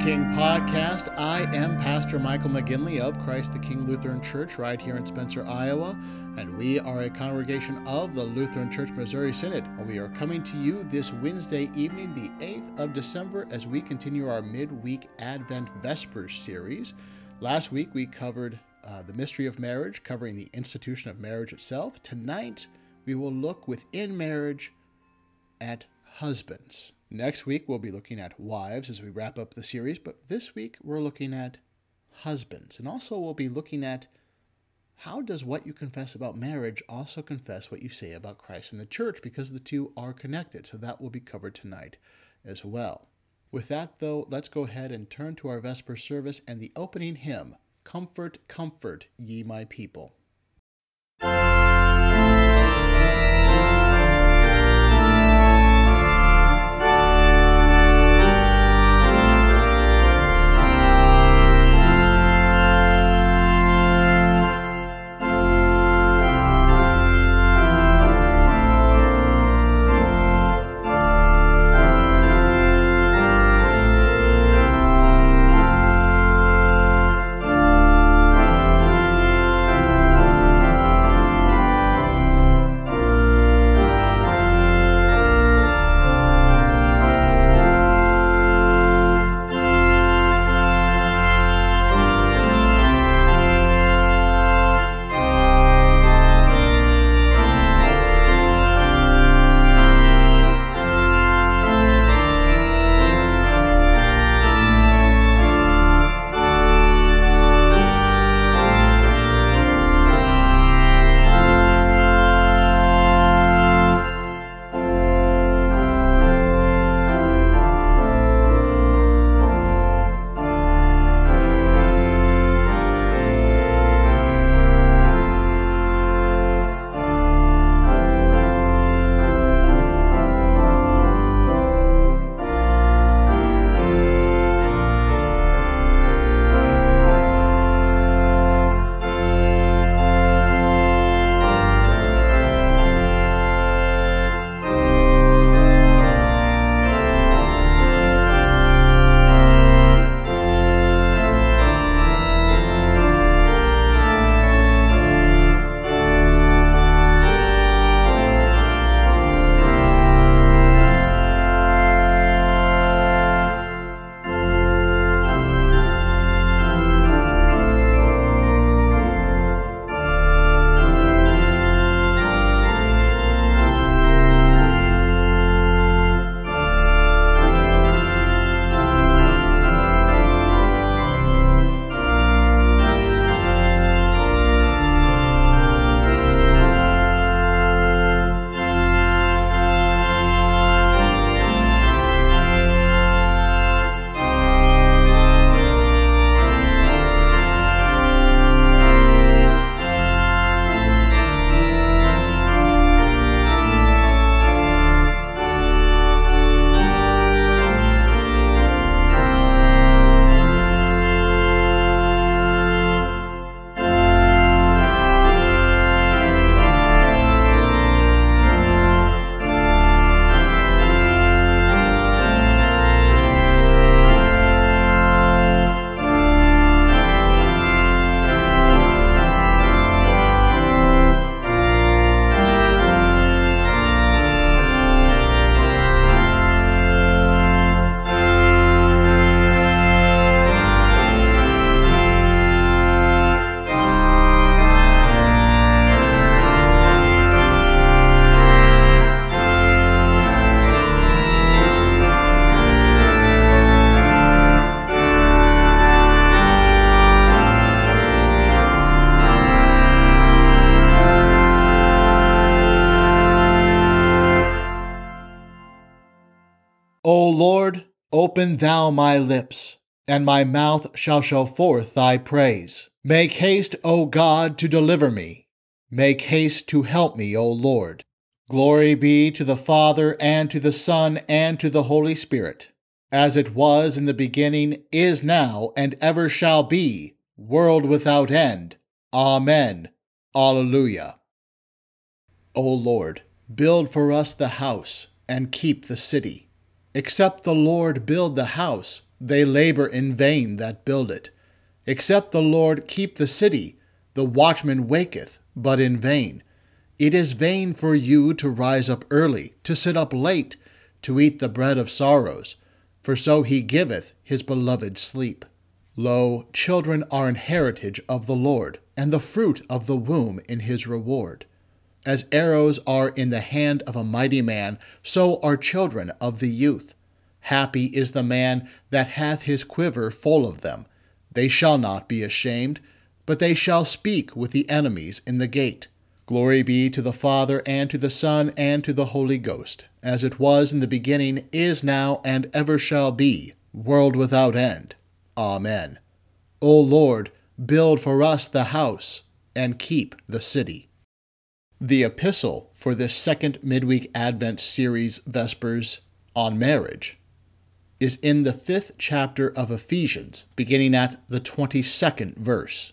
King podcast. I am Pastor Michael McGinley of Christ the King Lutheran Church right here in Spencer, Iowa, and we are a congregation of the Lutheran Church Missouri Synod. We are coming to you this Wednesday evening, the 8th of December, as we continue our midweek Advent Vespers series. Last week we covered uh, the mystery of marriage, covering the institution of marriage itself. Tonight we will look within marriage at husbands. Next week, we'll be looking at wives as we wrap up the series, but this week we're looking at husbands. And also, we'll be looking at how does what you confess about marriage also confess what you say about Christ and the church, because the two are connected. So that will be covered tonight as well. With that, though, let's go ahead and turn to our Vesper service and the opening hymn Comfort, Comfort, Ye My People. Open thou my lips, and my mouth shall show forth thy praise. Make haste, O God, to deliver me. Make haste to help me, O Lord. Glory be to the Father, and to the Son, and to the Holy Spirit, as it was in the beginning, is now, and ever shall be, world without end. Amen. Alleluia. O Lord, build for us the house, and keep the city. Except the Lord build the house, they labor in vain that build it. Except the Lord keep the city, the watchman waketh, but in vain. It is vain for you to rise up early, to sit up late, to eat the bread of sorrows, for so he giveth his beloved sleep. Lo, children are an heritage of the Lord, and the fruit of the womb in his reward. As arrows are in the hand of a mighty man, so are children of the youth. Happy is the man that hath his quiver full of them. They shall not be ashamed, but they shall speak with the enemies in the gate. Glory be to the Father, and to the Son, and to the Holy Ghost, as it was in the beginning, is now, and ever shall be, world without end. Amen. O Lord, build for us the house, and keep the city. The epistle for this second midweek Advent series, Vespers, on marriage, is in the fifth chapter of Ephesians, beginning at the 22nd verse.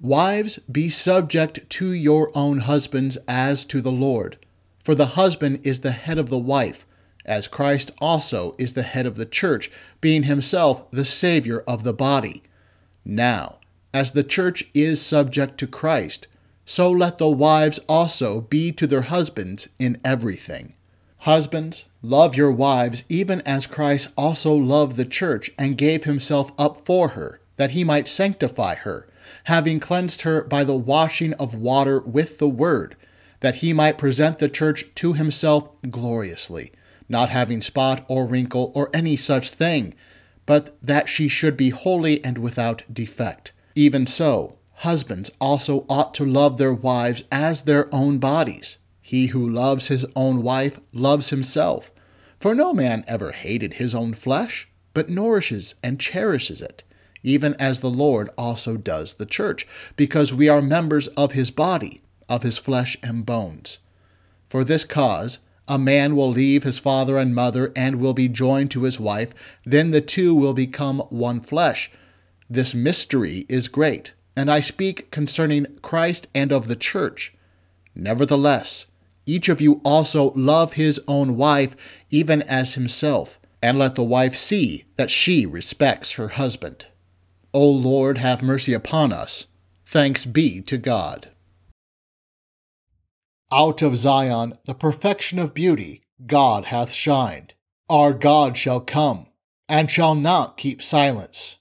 Wives, be subject to your own husbands as to the Lord. For the husband is the head of the wife, as Christ also is the head of the church, being himself the Savior of the body. Now, as the church is subject to Christ, so let the wives also be to their husbands in everything. Husbands, love your wives even as Christ also loved the church and gave himself up for her, that he might sanctify her having cleansed her by the washing of water with the word, that he might present the church to himself gloriously, not having spot or wrinkle or any such thing, but that she should be holy and without defect. Even so, husbands also ought to love their wives as their own bodies. He who loves his own wife loves himself. For no man ever hated his own flesh, but nourishes and cherishes it even as the Lord also does the church, because we are members of his body, of his flesh and bones. For this cause, a man will leave his father and mother and will be joined to his wife, then the two will become one flesh. This mystery is great, and I speak concerning Christ and of the church. Nevertheless, each of you also love his own wife even as himself, and let the wife see that she respects her husband. O Lord, have mercy upon us. Thanks be to God. Out of Zion, the perfection of beauty, God hath shined. Our God shall come, and shall not keep silence.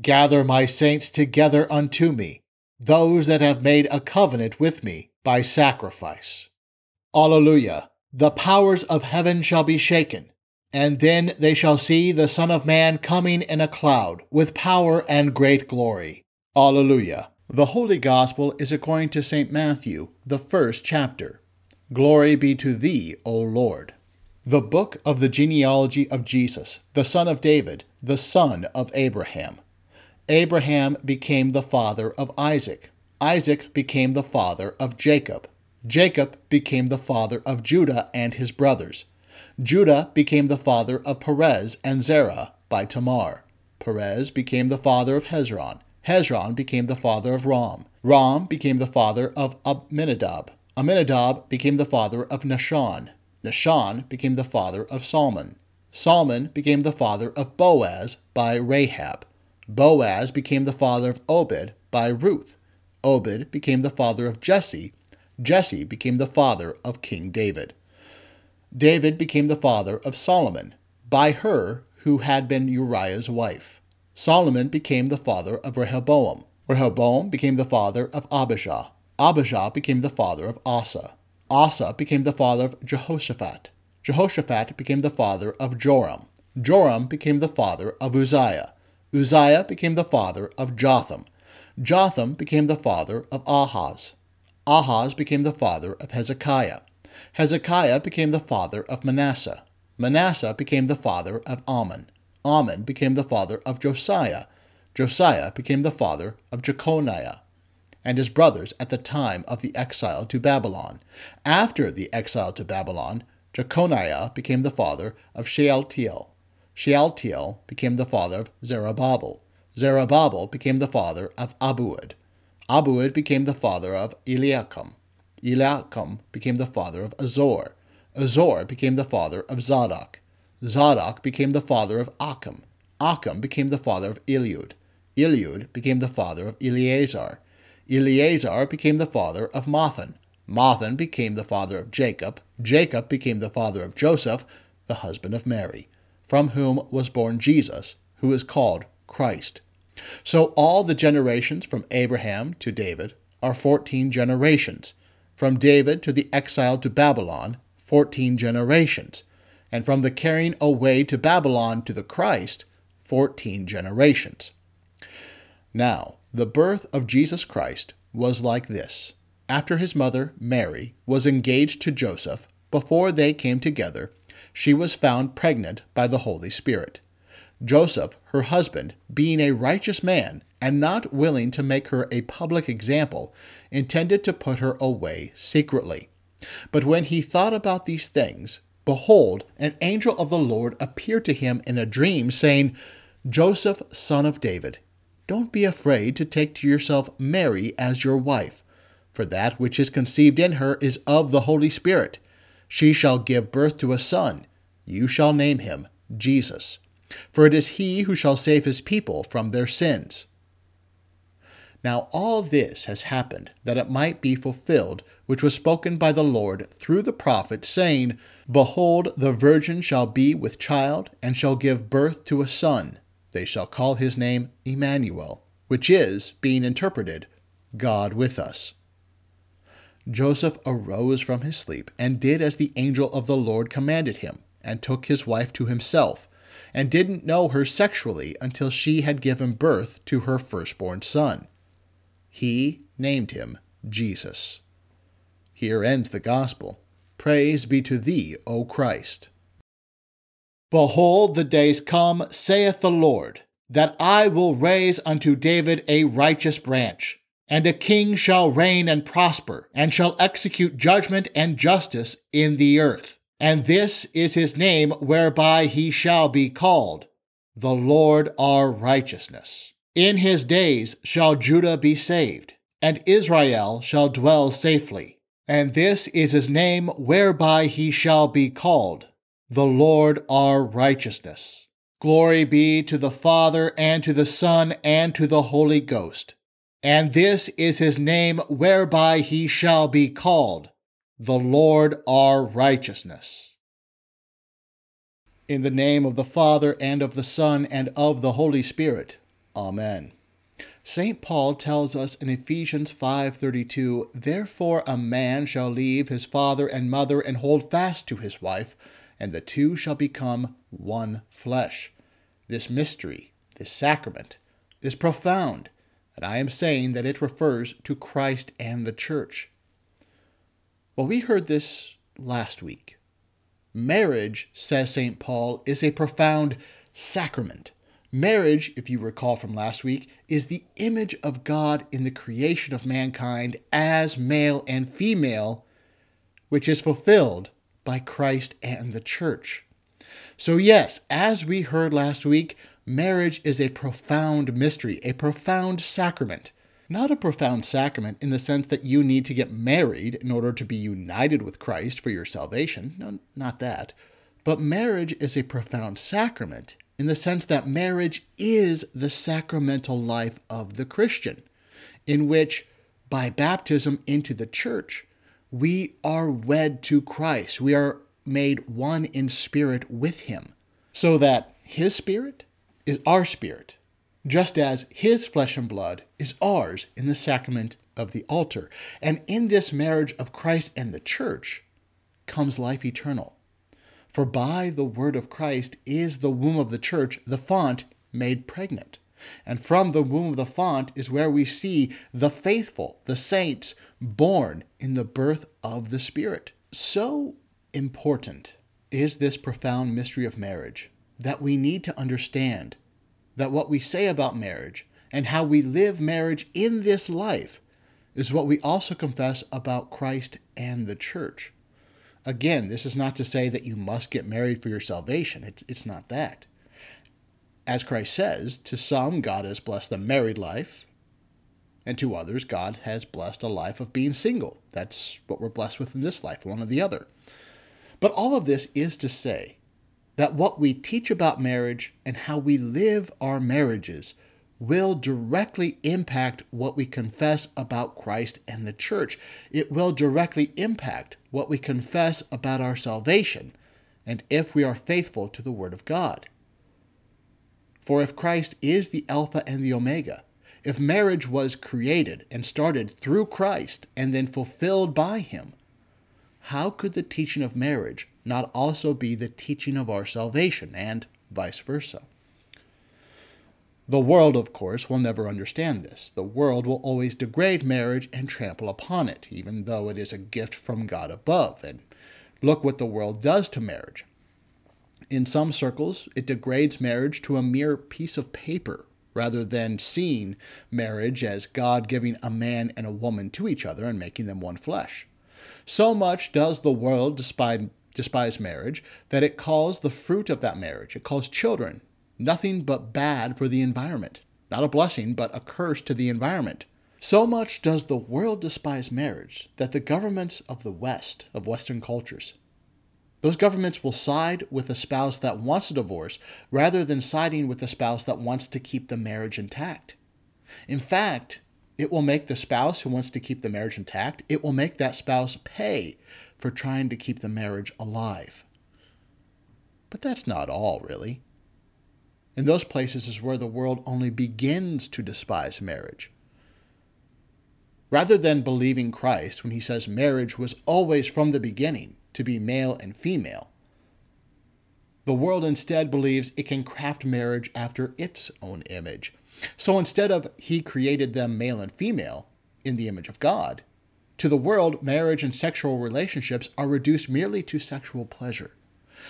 Gather my saints together unto me, those that have made a covenant with me by sacrifice. Alleluia! The powers of heaven shall be shaken and then they shall see the Son of Man coming in a cloud with power and great glory. Alleluia. The Holy Gospel is according to St. Matthew, the first chapter. Glory be to thee, O Lord. The book of the genealogy of Jesus, the son of David, the son of Abraham. Abraham became the father of Isaac. Isaac became the father of Jacob. Jacob became the father of Judah and his brothers. Judah became the father of Perez and Zerah by Tamar. Perez became the father of Hezron. Hezron became the father of Ram. Ram became the father of Amminadab. Amminadab became the father of Nahshon. Nahshon became the father of Salmon. Salmon became the father of Boaz by Rahab. Boaz became the father of Obed by Ruth. Obed became the father of Jesse. Jesse became the father of King David. David became the father of Solomon, by her who had been Uriah's wife. Solomon became the father of Rehoboam. Rehoboam became the father of Abijah. Abijah became the father of Asa. Asa became the father of Jehoshaphat. Jehoshaphat became the father of Joram. Joram became the father of Uzziah. Uzziah became the father of Jotham. Jotham became the father of Ahaz. Ahaz became the father of Hezekiah. Hezekiah became the father of Manasseh. Manasseh became the father of Amon. Amon became the father of Josiah. Josiah became the father of Jeconiah and his brothers at the time of the exile to Babylon. After the exile to Babylon, Jeconiah became the father of Shealtiel. Shealtiel became the father of Zerubbabel. Zerubbabel became the father of Abiud. Abiud became the father of Eliakim. Eliakim became the father of Azor. Azor became the father of Zadok. Zadok became the father of Achim. Achim became the father of Eliud. Eliud became the father of Eleazar. Eleazar became the father of Matthan. Matthan became the father of Jacob. Jacob became the father of Joseph, the husband of Mary, from whom was born Jesus, who is called Christ. So all the generations from Abraham to David are 14 generations. From David to the exile to Babylon, 14 generations. And from the carrying away to Babylon to the Christ, 14 generations. Now, the birth of Jesus Christ was like this. After his mother, Mary, was engaged to Joseph, before they came together, she was found pregnant by the Holy Spirit. Joseph, her husband, being a righteous man and not willing to make her a public example, intended to put her away secretly. But when he thought about these things, behold, an angel of the Lord appeared to him in a dream, saying, Joseph, son of David, don't be afraid to take to yourself Mary as your wife, for that which is conceived in her is of the Holy Spirit. She shall give birth to a son. You shall name him Jesus for it is he who shall save his people from their sins. Now all this has happened that it might be fulfilled which was spoken by the Lord through the prophet, saying, Behold, the virgin shall be with child, and shall give birth to a son. They shall call his name Emmanuel, which is, being interpreted, God with us. Joseph arose from his sleep, and did as the angel of the Lord commanded him, and took his wife to himself and didn't know her sexually until she had given birth to her firstborn son. He named him Jesus. Here ends the Gospel. Praise be to thee, O Christ. Behold, the days come, saith the Lord, that I will raise unto David a righteous branch, and a king shall reign and prosper, and shall execute judgment and justice in the earth. And this is his name whereby he shall be called, the Lord our righteousness. In his days shall Judah be saved, and Israel shall dwell safely. And this is his name whereby he shall be called, the Lord our righteousness. Glory be to the Father, and to the Son, and to the Holy Ghost. And this is his name whereby he shall be called, the Lord our righteousness. In the name of the Father, and of the Son, and of the Holy Spirit. Amen. St. Paul tells us in Ephesians 5:32, "Therefore a man shall leave his father and mother and hold fast to his wife, and the two shall become one flesh." This mystery, this sacrament, is profound, and I am saying that it refers to Christ and the church. Well, we heard this last week. Marriage, says St. Paul, is a profound sacrament. Marriage, if you recall from last week, is the image of God in the creation of mankind as male and female, which is fulfilled by Christ and the church. So, yes, as we heard last week, marriage is a profound mystery, a profound sacrament not a profound sacrament in the sense that you need to get married in order to be united with Christ for your salvation. No, not that. But marriage is a profound sacrament in the sense that marriage is the sacramental life of the Christian, in which, by baptism into the church, we are wed to Christ. We are made one in spirit with Him, so that His spirit is our spirit, just as his flesh and blood is ours in the sacrament of the altar. And in this marriage of Christ and the church comes life eternal. For by the word of Christ is the womb of the church, the font, made pregnant. And from the womb of the font is where we see the faithful, the saints, born in the birth of the Spirit. So important is this profound mystery of marriage that we need to understand that what we say about marriage and how we live marriage in this life is what we also confess about Christ and the church. Again, this is not to say that you must get married for your salvation. It's, it's not that. As Christ says, to some, God has blessed the married life, and to others, God has blessed a life of being single. That's what we're blessed with in this life, one or the other. But all of this is to say that what we teach about marriage and how we live our marriages will directly impact what we confess about Christ and the church. It will directly impact what we confess about our salvation and if we are faithful to the Word of God. For if Christ is the Alpha and the Omega, if marriage was created and started through Christ and then fulfilled by Him, how could the teaching of marriage not also be the teaching of our salvation and vice versa? The world, of course, will never understand this. The world will always degrade marriage and trample upon it, even though it is a gift from God above. And look what the world does to marriage. In some circles, it degrades marriage to a mere piece of paper rather than seeing marriage as God giving a man and a woman to each other and making them one flesh. So much does the world despise, despise marriage that it calls the fruit of that marriage, it calls children nothing but bad for the environment. Not a blessing, but a curse to the environment. So much does the world despise marriage that the governments of the West, of Western cultures, those governments will side with a spouse that wants a divorce rather than siding with a spouse that wants to keep the marriage intact. In fact, it will make the spouse who wants to keep the marriage intact, it will make that spouse pay for trying to keep the marriage alive. But that's not all, really. In those places is where the world only begins to despise marriage. Rather than believing Christ when he says marriage was always from the beginning to be male and female, the world instead believes it can craft marriage after its own image. So instead of he created them male and female in the image of God, to the world, marriage and sexual relationships are reduced merely to sexual pleasure.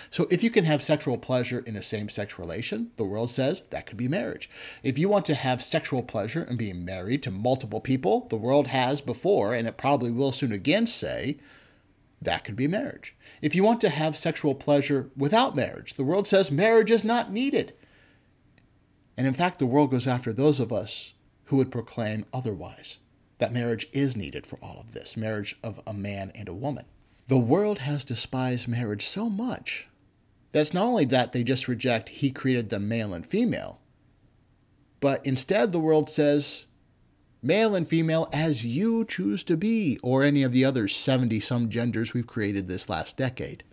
So if you can have sexual pleasure in a same sex relation, the world says that could be marriage. If you want to have sexual pleasure and being married to multiple people, the world has before, and it probably will soon again say, that could be marriage. If you want to have sexual pleasure without marriage, the world says marriage is not needed. And in fact, the world goes after those of us who would proclaim otherwise that marriage is needed for all of this marriage of a man and a woman. The world has despised marriage so much that it's not only that they just reject he created them male and female, but instead the world says male and female as you choose to be, or any of the other 70 some genders we've created this last decade.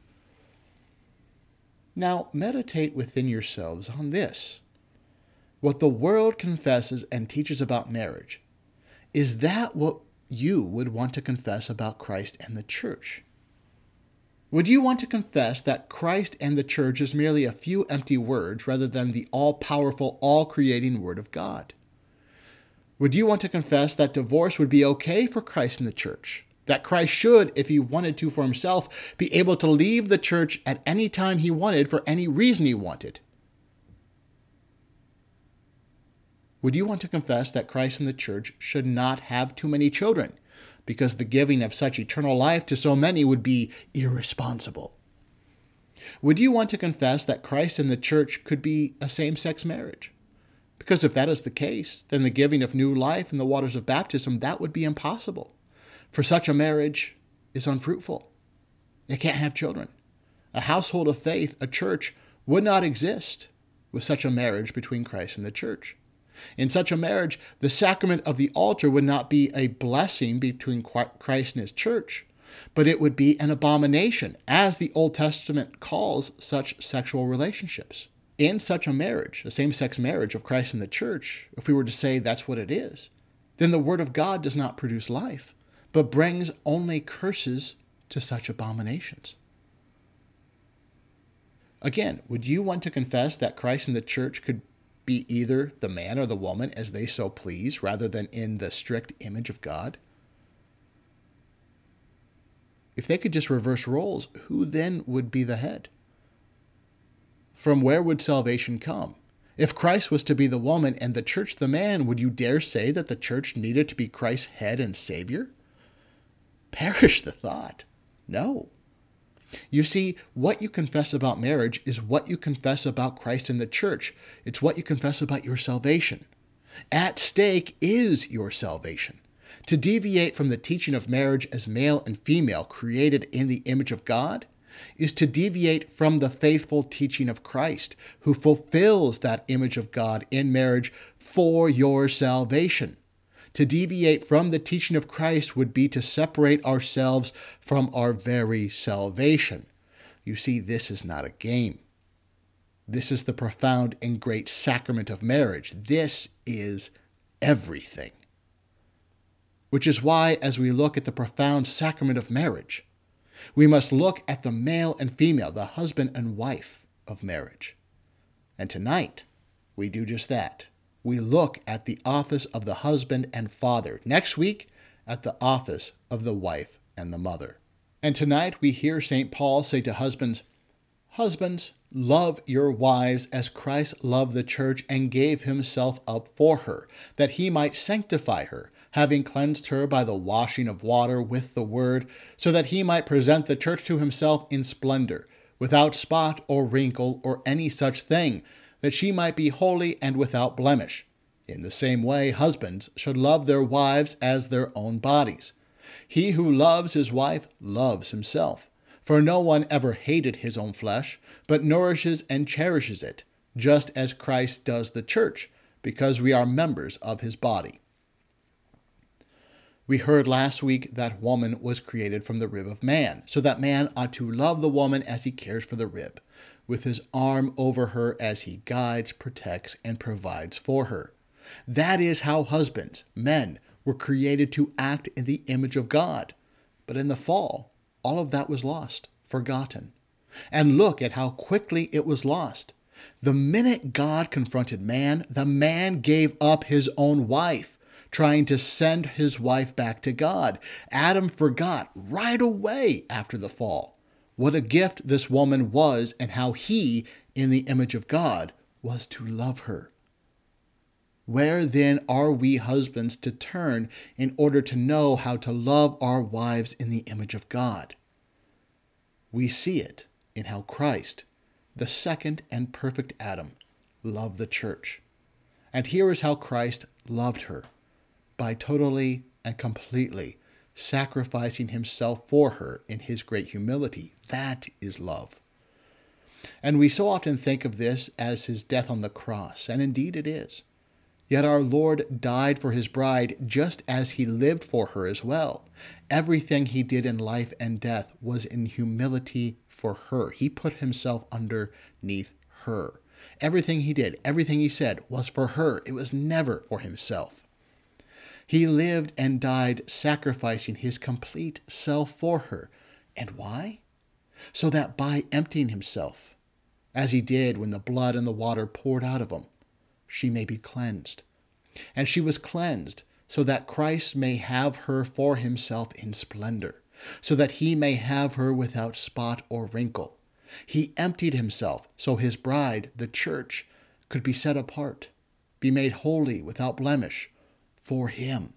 Now, meditate within yourselves on this. What the world confesses and teaches about marriage, is that what you would want to confess about Christ and the church? Would you want to confess that Christ and the church is merely a few empty words rather than the all powerful, all creating Word of God? Would you want to confess that divorce would be okay for Christ and the church? That Christ should, if he wanted to for himself, be able to leave the church at any time he wanted for any reason he wanted? Would you want to confess that Christ and the church should not have too many children? because the giving of such eternal life to so many would be irresponsible. Would you want to confess that Christ and the church could be a same sex marriage? Because if that is the case, then the giving of new life in the waters of baptism, that would be impossible. For such a marriage is unfruitful. It can't have children. A household of faith, a church, would not exist with such a marriage between Christ and the church. In such a marriage, the sacrament of the altar would not be a blessing between Christ and his church, but it would be an abomination, as the Old Testament calls such sexual relationships. In such a marriage, a same sex marriage of Christ and the church, if we were to say that's what it is, then the Word of God does not produce life, but brings only curses to such abominations. Again, would you want to confess that Christ and the church could be either the man or the woman as they so please, rather than in the strict image of God? If they could just reverse roles, who then would be the head? From where would salvation come? If Christ was to be the woman and the church the man, would you dare say that the church needed to be Christ's head and Savior? Perish the thought. No. You see, what you confess about marriage is what you confess about Christ and the church. It's what you confess about your salvation. At stake is your salvation. To deviate from the teaching of marriage as male and female created in the image of God, is to deviate from the faithful teaching of Christ, who fulfills that image of God in marriage for your salvation. To deviate from the teaching of Christ would be to separate ourselves from our very salvation. You see, this is not a game. This is the profound and great sacrament of marriage. This is everything. Which is why, as we look at the profound sacrament of marriage, we must look at the male and female, the husband and wife of marriage. And tonight, we do just that. We look at the office of the husband and father. Next week, at the office of the wife and the mother. And tonight, we hear St. Paul say to husbands, Husbands, love your wives as Christ loved the church and gave himself up for her, that he might sanctify her having cleansed her by the washing of water with the word, so that he might present the church to himself in splendor, without spot or wrinkle or any such thing, that she might be holy and without blemish. In the same way, husbands should love their wives as their own bodies. He who loves his wife loves himself. For no one ever hated his own flesh, but nourishes and cherishes it, just as Christ does the church, because we are members of his body. We heard last week that woman was created from the rib of man, so that man ought to love the woman as he cares for the rib, with his arm over her as he guides, protects, and provides for her. That is how husbands, men, were created to act in the image of God. But in the fall, all of that was lost, forgotten. And look at how quickly it was lost. The minute God confronted man, the man gave up his own wife trying to send his wife back to God. Adam forgot right away after the fall what a gift this woman was and how he, in the image of God, was to love her. Where then are we husbands to turn in order to know how to love our wives in the image of God? We see it in how Christ, the second and perfect Adam, loved the church. And here is how Christ loved her by totally and completely sacrificing himself for her in his great humility. That is love. And we so often think of this as his death on the cross, and indeed it is. Yet our Lord died for his bride just as he lived for her as well. Everything he did in life and death was in humility for her. He put himself underneath her. Everything he did, everything he said was for her. It was never for himself. He lived and died sacrificing his complete self for her. And why? So that by emptying himself, as he did when the blood and the water poured out of him, she may be cleansed. And she was cleansed so that Christ may have her for himself in splendor, so that he may have her without spot or wrinkle. He emptied himself so his bride, the church, could be set apart, be made holy without blemish, for him.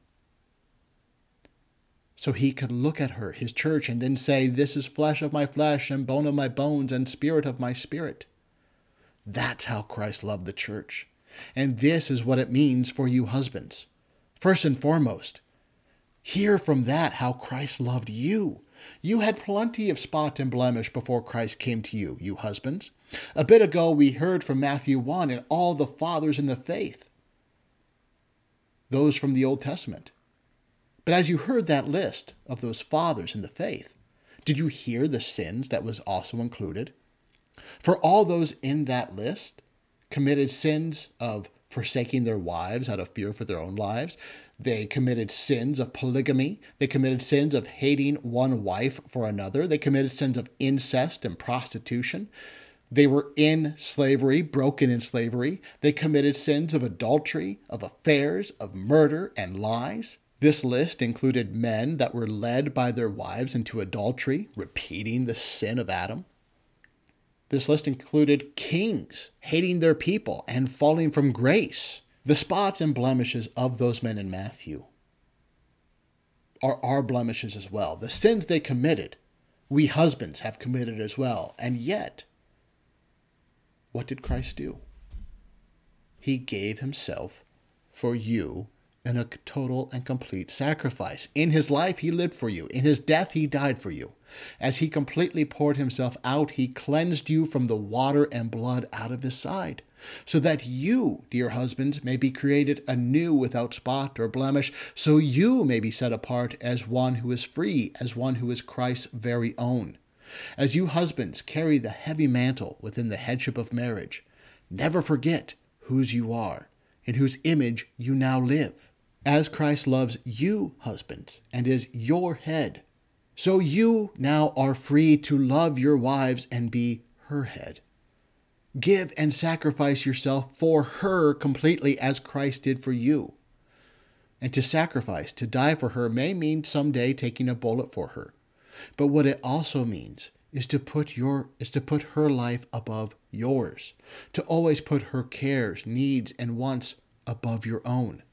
So he could look at her, his church, and then say, This is flesh of my flesh and bone of my bones and spirit of my spirit. That's how Christ loved the church. And this is what it means for you husbands. First and foremost, hear from that how Christ loved you. You had plenty of spot and blemish before Christ came to you, you husbands. A bit ago, we heard from Matthew 1 and all the fathers in the faith those from the Old Testament. But as you heard that list of those fathers in the faith, did you hear the sins that was also included? For all those in that list committed sins of forsaking their wives out of fear for their own lives. They committed sins of polygamy. They committed sins of hating one wife for another. They committed sins of incest and prostitution. They were in slavery, broken in slavery. They committed sins of adultery, of affairs, of murder, and lies. This list included men that were led by their wives into adultery, repeating the sin of Adam. This list included kings hating their people and falling from grace. The spots and blemishes of those men in Matthew are our blemishes as well. The sins they committed, we husbands have committed as well. And yet, what did Christ do? He gave himself for you in a total and complete sacrifice. In his life, he lived for you. In his death, he died for you. As he completely poured himself out, he cleansed you from the water and blood out of his side, so that you, dear husbands, may be created anew without spot or blemish, so you may be set apart as one who is free, as one who is Christ's very own. As you husbands carry the heavy mantle within the headship of marriage, never forget whose you are, in whose image you now live. As Christ loves you, husbands, and is your head, so you now are free to love your wives and be her head. Give and sacrifice yourself for her completely as Christ did for you. And to sacrifice, to die for her, may mean someday taking a bullet for her. But what it also means is to put your is to put her life above yours, to always put her cares, needs, and wants above your own.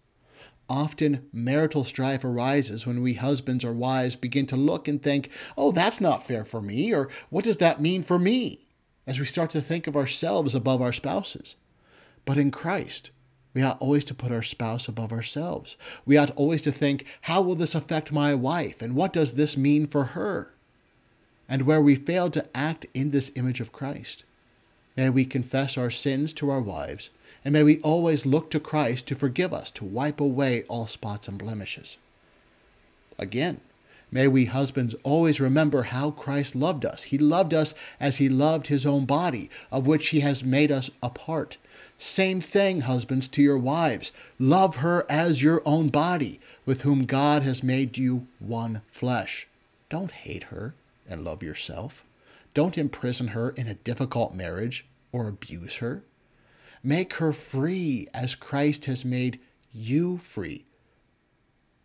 Often marital strife arises when we husbands or wives begin to look and think, oh, that's not fair for me, or what does that mean for me? As we start to think of ourselves above our spouses. But in Christ, we ought always to put our spouse above ourselves. We ought always to think, how will this affect my wife? And what does this mean for her? And where we fail to act in this image of Christ, may we confess our sins to our wives, and may we always look to Christ to forgive us, to wipe away all spots and blemishes. Again, may we husbands always remember how Christ loved us. He loved us as he loved his own body, of which he has made us a part. Same thing, husbands, to your wives. Love her as your own body, with whom God has made you one flesh. Don't hate her and love yourself. Don't imprison her in a difficult marriage or abuse her. Make her free as Christ has made you free.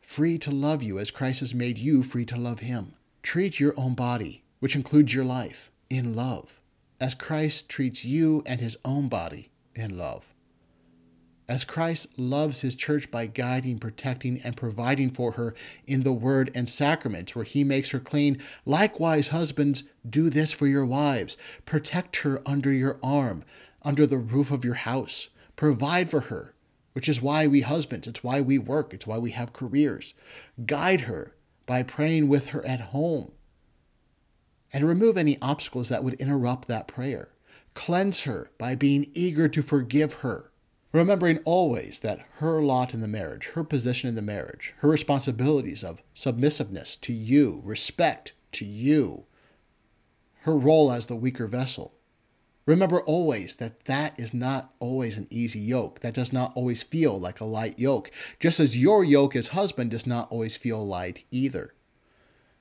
Free to love you as Christ has made you free to love him. Treat your own body, which includes your life, in love, as Christ treats you and his own body in love. As Christ loves his church by guiding, protecting, and providing for her in the word and sacraments, where he makes her clean, likewise, husbands, do this for your wives. Protect her under your arm, under the roof of your house. Provide for her, which is why we husbands, it's why we work, it's why we have careers. Guide her by praying with her at home. And remove any obstacles that would interrupt that prayer. Cleanse her by being eager to forgive her. Remembering always that her lot in the marriage, her position in the marriage, her responsibilities of submissiveness to you, respect to you, her role as the weaker vessel. Remember always that that is not always an easy yoke. That does not always feel like a light yoke, just as your yoke as husband does not always feel light either.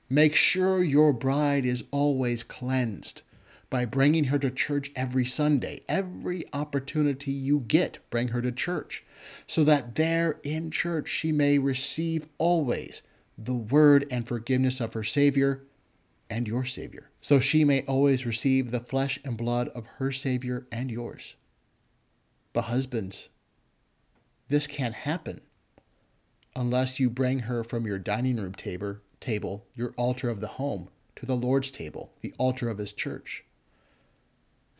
Make sure your bride is always cleansed by bringing her to church every Sunday. Every opportunity you get, bring her to church, so that there in church she may receive always the word and forgiveness of her Savior and your Savior, so she may always receive the flesh and blood of her Savior and yours. But, husbands, this can't happen unless you bring her from your dining room table, table, your altar of the home, to the Lord's table, the altar of His church.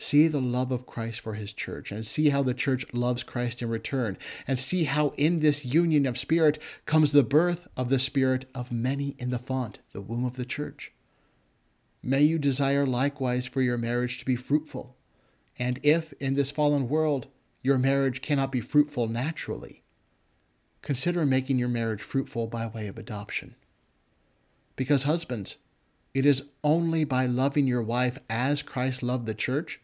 See the love of Christ for his church, and see how the church loves Christ in return, and see how in this union of spirit comes the birth of the spirit of many in the font, the womb of the church. May you desire likewise for your marriage to be fruitful, and if in this fallen world your marriage cannot be fruitful naturally, consider making your marriage fruitful by way of adoption. Because, husbands, it is only by loving your wife as Christ loved the church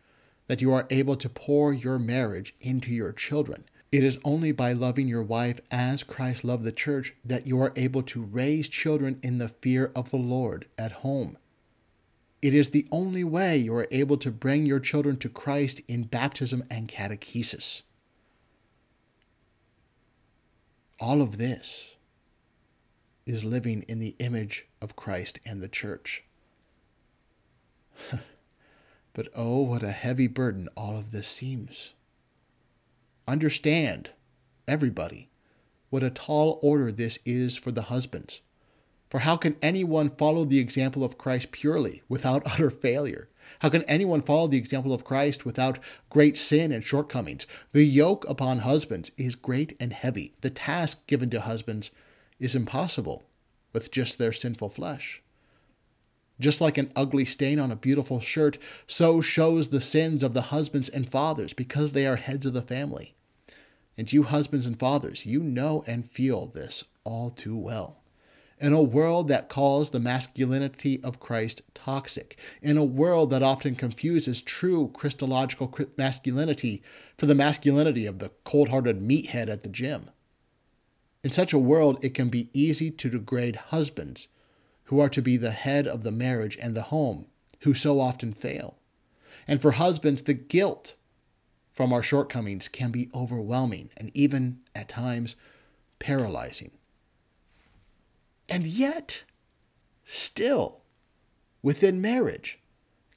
that you are able to pour your marriage into your children. It is only by loving your wife as Christ loved the church that you are able to raise children in the fear of the Lord at home. It is the only way you are able to bring your children to Christ in baptism and catechesis. All of this is living in the image of Christ and the church. But oh, what a heavy burden all of this seems. Understand, everybody, what a tall order this is for the husbands. For how can anyone follow the example of Christ purely without utter failure? How can anyone follow the example of Christ without great sin and shortcomings? The yoke upon husbands is great and heavy. The task given to husbands is impossible with just their sinful flesh. Just like an ugly stain on a beautiful shirt, so shows the sins of the husbands and fathers because they are heads of the family. And you, husbands and fathers, you know and feel this all too well in a world that calls the masculinity of Christ toxic, in a world that often confuses true Christological masculinity for the masculinity of the cold hearted meathead at the gym. In such a world, it can be easy to degrade husbands who are to be the head of the marriage and the home, who so often fail. And for husbands, the guilt from our shortcomings can be overwhelming and even, at times, paralyzing. And yet, still, within marriage,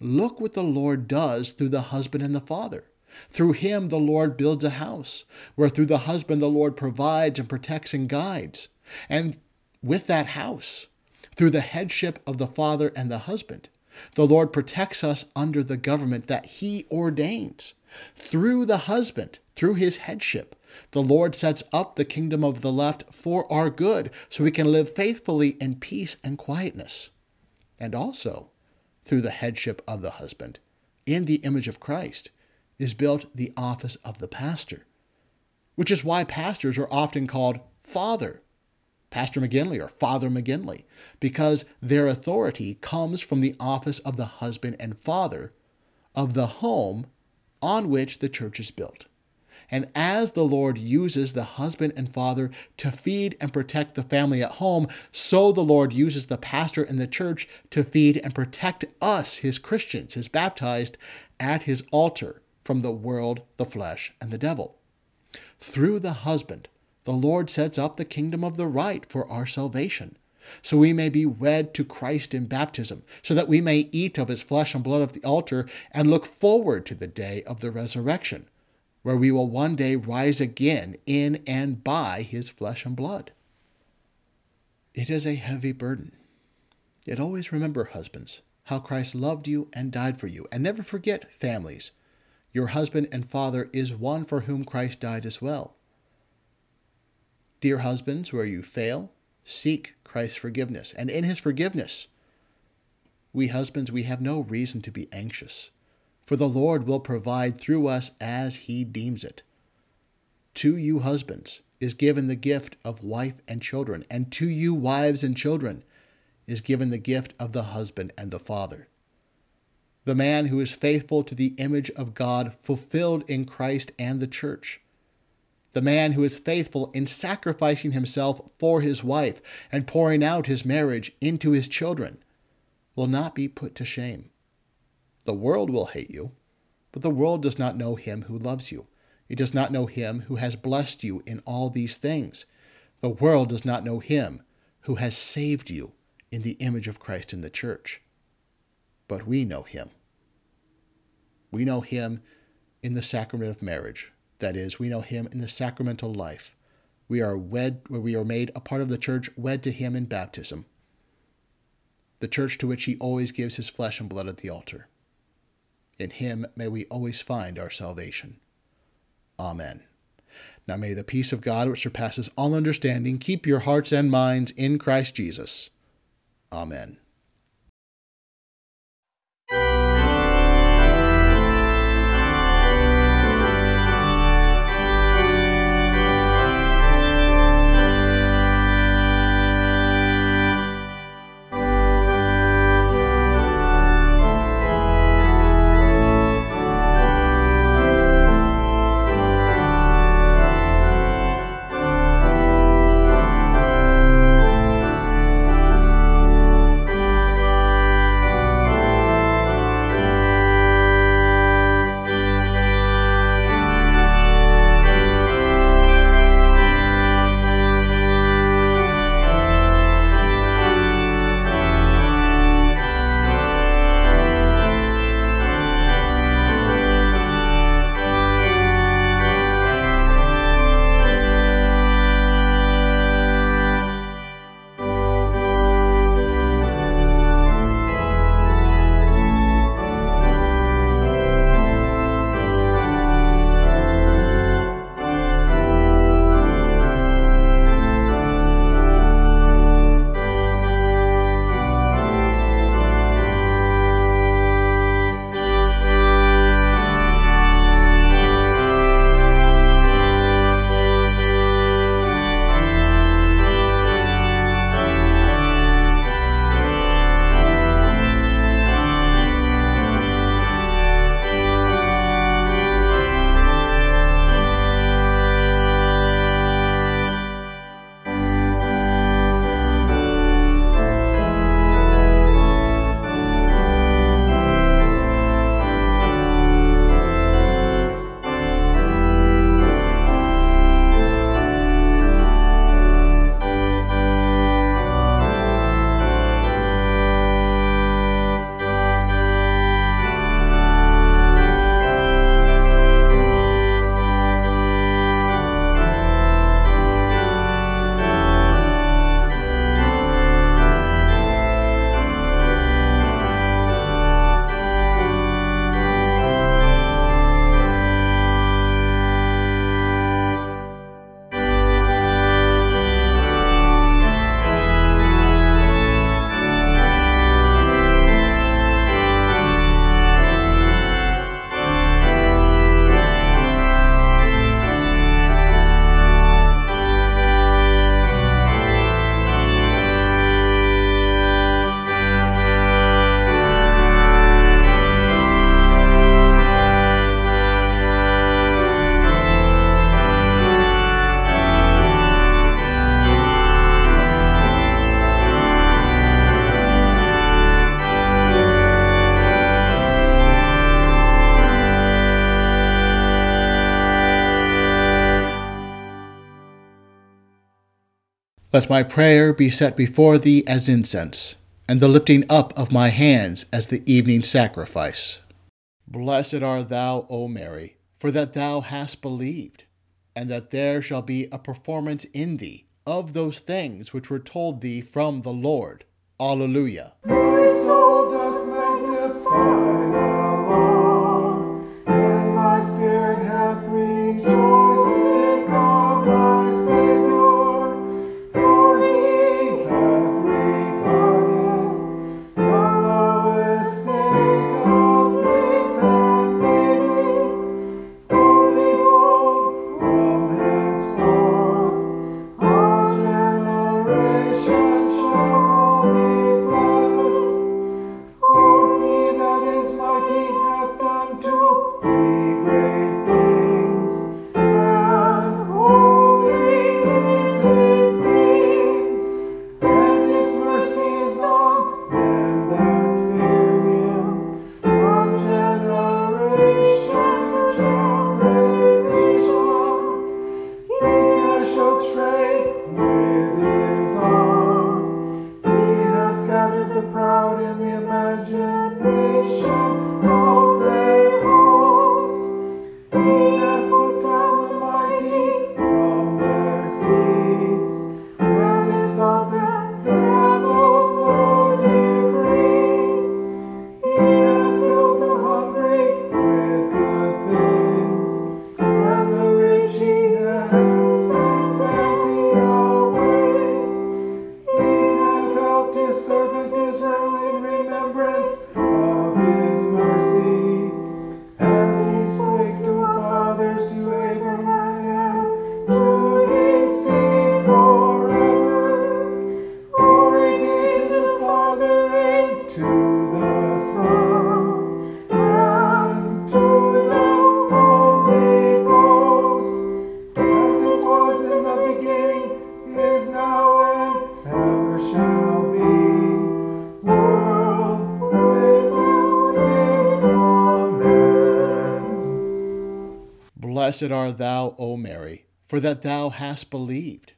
look what the Lord does through the husband and the father. Through him, the Lord builds a house, where through the husband, the Lord provides and protects and guides. And with that house, through the headship of the father and the husband, the Lord protects us under the government that he ordains. Through the husband, through his headship, the Lord sets up the kingdom of the left for our good, so we can live faithfully in peace and quietness. And also, through the headship of the husband, in the image of Christ, is built the office of the pastor, which is why pastors are often called Father, Pastor McGinley or Father McGinley, because their authority comes from the office of the husband and father of the home on which the church is built. And as the Lord uses the husband and father to feed and protect the family at home, so the Lord uses the pastor in the church to feed and protect us, his Christians, his baptized, at his altar from the world, the flesh, and the devil. Through the husband, the Lord sets up the kingdom of the right for our salvation so we may be wed to Christ in baptism, so that we may eat of his flesh and blood at the altar and look forward to the day of the resurrection, where we will one day rise again in and by his flesh and blood. It is a heavy burden. Yet always remember, husbands, how Christ loved you and died for you. And never forget, families, your husband and father is one for whom Christ died as well. Dear husbands, where you fail, seek Christ's forgiveness. And in his forgiveness, we husbands, we have no reason to be anxious for the Lord will provide through us as he deems it. To you, husbands, is given the gift of wife and children, and to you, wives and children, is given the gift of the husband and the father. The man who is faithful to the image of God fulfilled in Christ and the church. The man who is faithful in sacrificing himself for his wife and pouring out his marriage into his children will not be put to shame. The world will hate you, but the world does not know him who loves you. It does not know him who has blessed you in all these things. The world does not know him who has saved you in the image of Christ in the church. But we know him. We know him in the sacrament of marriage. That is, we know him in the sacramental life. We are wed, where we are made a part of the church, wed to him in baptism, the church to which he always gives his flesh and blood at the altar. In him may we always find our salvation. Amen. Now may the peace of God, which surpasses all understanding, keep your hearts and minds in Christ Jesus. Amen. Let my prayer be set before thee as incense, and the lifting up of my hands as the evening sacrifice. Blessed art thou, O Mary, for that thou hast believed, and that there shall be a performance in thee of those things which were told thee from the Lord. Alleluia. My soul doth magnify Blessed art thou, O Mary, for that thou hast believed,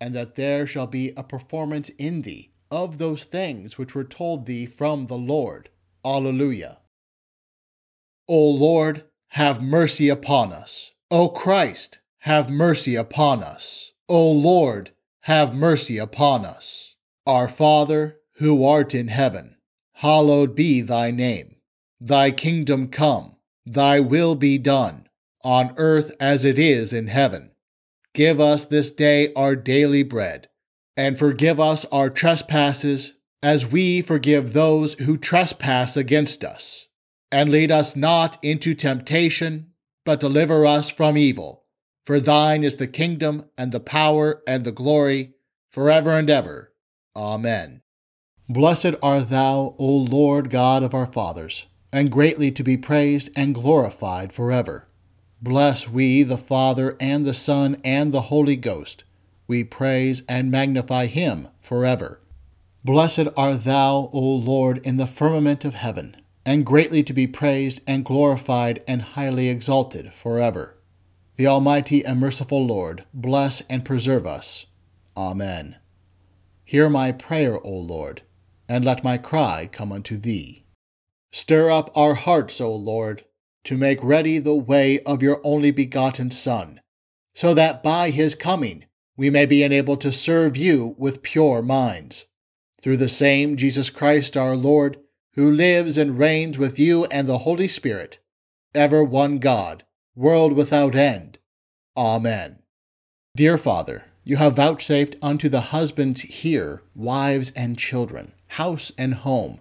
and that there shall be a performance in thee of those things which were told thee from the Lord. Alleluia. O Lord, have mercy upon us. O Christ, have mercy upon us. O Lord, have mercy upon us. Our Father, who art in heaven, hallowed be thy name. Thy kingdom come, thy will be done, on earth as it is in heaven. Give us this day our daily bread, and forgive us our trespasses, as we forgive those who trespass against us. And lead us not into temptation, but deliver us from evil. For thine is the kingdom, and the power, and the glory, forever and ever. Amen. Blessed art thou, O Lord God of our fathers, and greatly to be praised and glorified forever. Bless we the Father, and the Son, and the Holy Ghost. We praise and magnify him forever. Blessed art thou, O Lord, in the firmament of heaven, and greatly to be praised and glorified and highly exalted forever. The Almighty and merciful Lord, bless and preserve us. Amen. Hear my prayer, O Lord, and let my cry come unto thee. Stir up our hearts, O Lord, to make ready the way of your only begotten Son, so that by his coming we may be enabled to serve you with pure minds. Through the same Jesus Christ our Lord, who lives and reigns with you and the Holy Spirit, ever one God, world without end. Amen. Dear Father, you have vouchsafed unto the husbands here wives and children, house and home.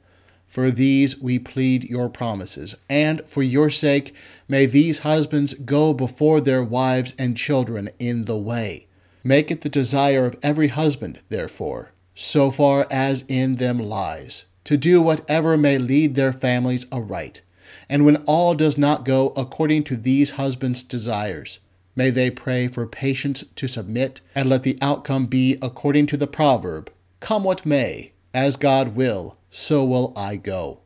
For these we plead your promises, and for your sake may these husbands go before their wives and children in the way. Make it the desire of every husband, therefore, so far as in them lies, to do whatever may lead their families aright. And when all does not go according to these husbands' desires, may they pray for patience to submit, and let the outcome be according to the proverb Come what may, as God will, so will I go.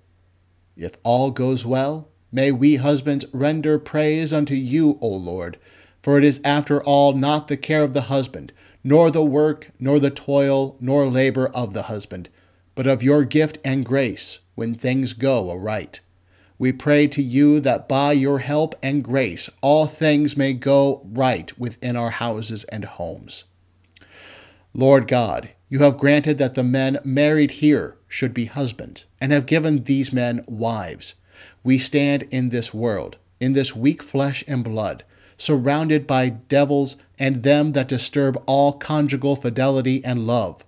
If all goes well, may we husbands render praise unto you, O Lord, for it is after all not the care of the husband, nor the work, nor the toil, nor labor of the husband, but of your gift and grace when things go aright. We pray to you that by your help and grace all things may go right within our houses and homes. Lord God, you have granted that the men married here should be husbands, and have given these men wives. We stand in this world, in this weak flesh and blood, surrounded by devils and them that disturb all conjugal fidelity and love.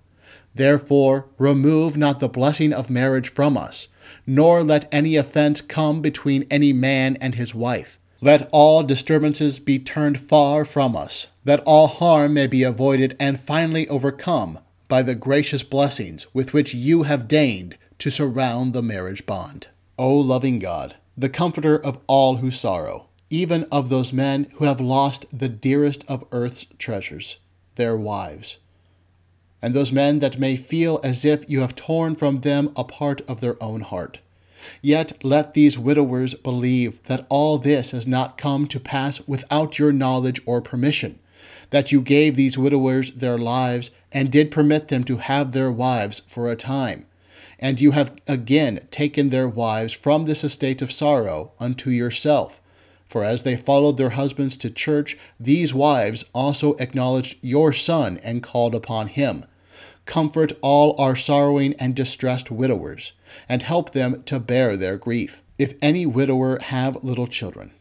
Therefore, remove not the blessing of marriage from us, nor let any offense come between any man and his wife. Let all disturbances be turned far from us, that all harm may be avoided and finally overcome by the gracious blessings with which you have deigned to surround the marriage bond. O loving God, the comforter of all who sorrow, even of those men who have lost the dearest of earth's treasures, their wives, and those men that may feel as if you have torn from them a part of their own heart. Yet let these widowers believe that all this has not come to pass without your knowledge or permission, that you gave these widowers their lives and did permit them to have their wives for a time. And you have again taken their wives from this estate of sorrow unto yourself. For as they followed their husbands to church, these wives also acknowledged your Son and called upon him. Comfort all our sorrowing and distressed widowers, and help them to bear their grief. If any widower have little children,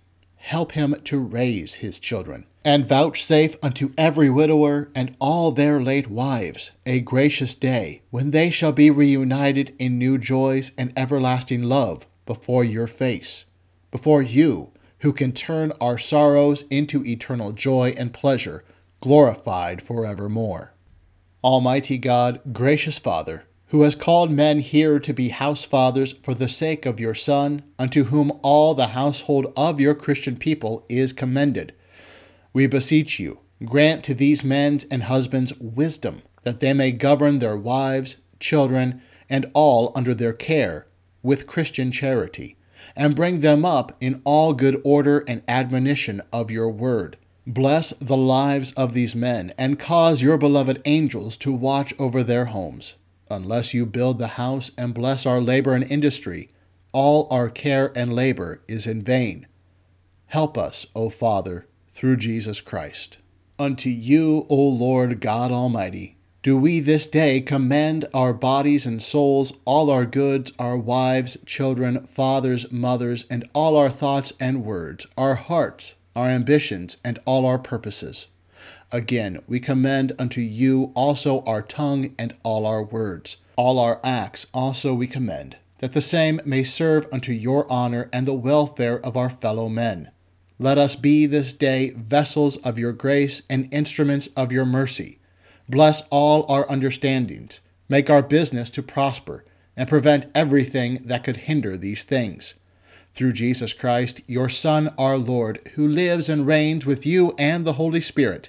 help him to raise his children and vouchsafe unto every widower and all their late wives a gracious day, when they shall be reunited in new joys and everlasting love before your face, before you, who can turn our sorrows into eternal joy and pleasure, glorified forevermore. Almighty God, gracious Father, who has called men here to be house fathers for the sake of your Son, unto whom all the household of your Christian people is commended, we beseech you, grant to these men and husbands wisdom, that they may govern their wives, children, and all under their care with Christian charity, and bring them up in all good order and admonition of your word. Bless the lives of these men, and cause your beloved angels to watch over their homes. Unless you build the house and bless our labor and industry, all our care and labor is in vain. Help us, O Father, through Jesus Christ. Unto you, O Lord God Almighty, do we this day commend our bodies and souls, all our goods, our wives, children, fathers, mothers, and all our thoughts and words, our hearts, our ambitions, and all our purposes. Again, we commend unto you also our tongue and all our words. All our acts also we commend, that the same may serve unto your honor and the welfare of our fellow men let us be this day vessels of your grace and instruments of your mercy. Bless all our understandings. Make our business to prosper, and prevent everything that could hinder these things. Through Jesus Christ, your Son, our Lord, who lives and reigns with you and the Holy Spirit,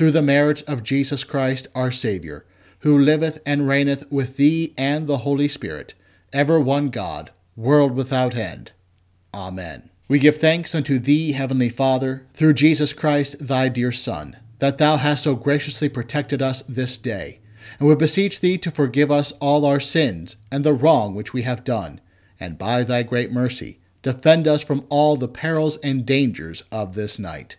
Through the merits of Jesus Christ our Saviour, who liveth and reigneth with thee and the Holy Spirit, ever one God, world without end. Amen. We give thanks unto thee, Heavenly Father, through Jesus Christ, thy dear Son, that thou hast so graciously protected us this day. And we beseech thee to forgive us all our sins and the wrong which we have done, and by thy great mercy defend us from all the perils and dangers of this night.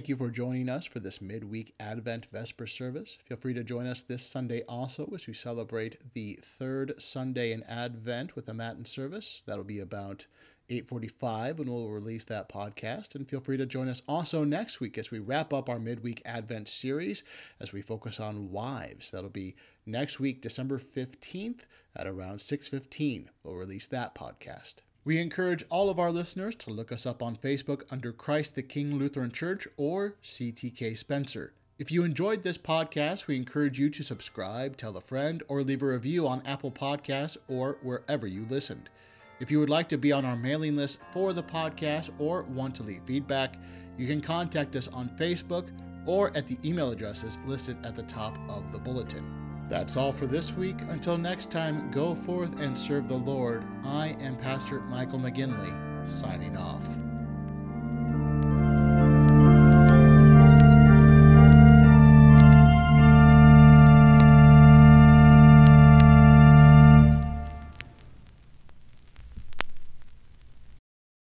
Thank you for joining us for this midweek Advent Vesper service. Feel free to join us this Sunday also as we celebrate the third Sunday in Advent with a Matin service. That'll be about 8:45 when we'll release that podcast and feel free to join us also next week as we wrap up our midweek Advent series as we focus on wives. That'll be next week December 15th at around 6:15. We'll release that podcast. We encourage all of our listeners to look us up on Facebook under Christ the King Lutheran Church or CTK Spencer. If you enjoyed this podcast, we encourage you to subscribe, tell a friend, or leave a review on Apple Podcasts or wherever you listened. If you would like to be on our mailing list for the podcast or want to leave feedback, you can contact us on Facebook or at the email addresses listed at the top of the bulletin. That's all for this week. Until next time, go forth and serve the Lord. I am Pastor Michael McGinley, signing off.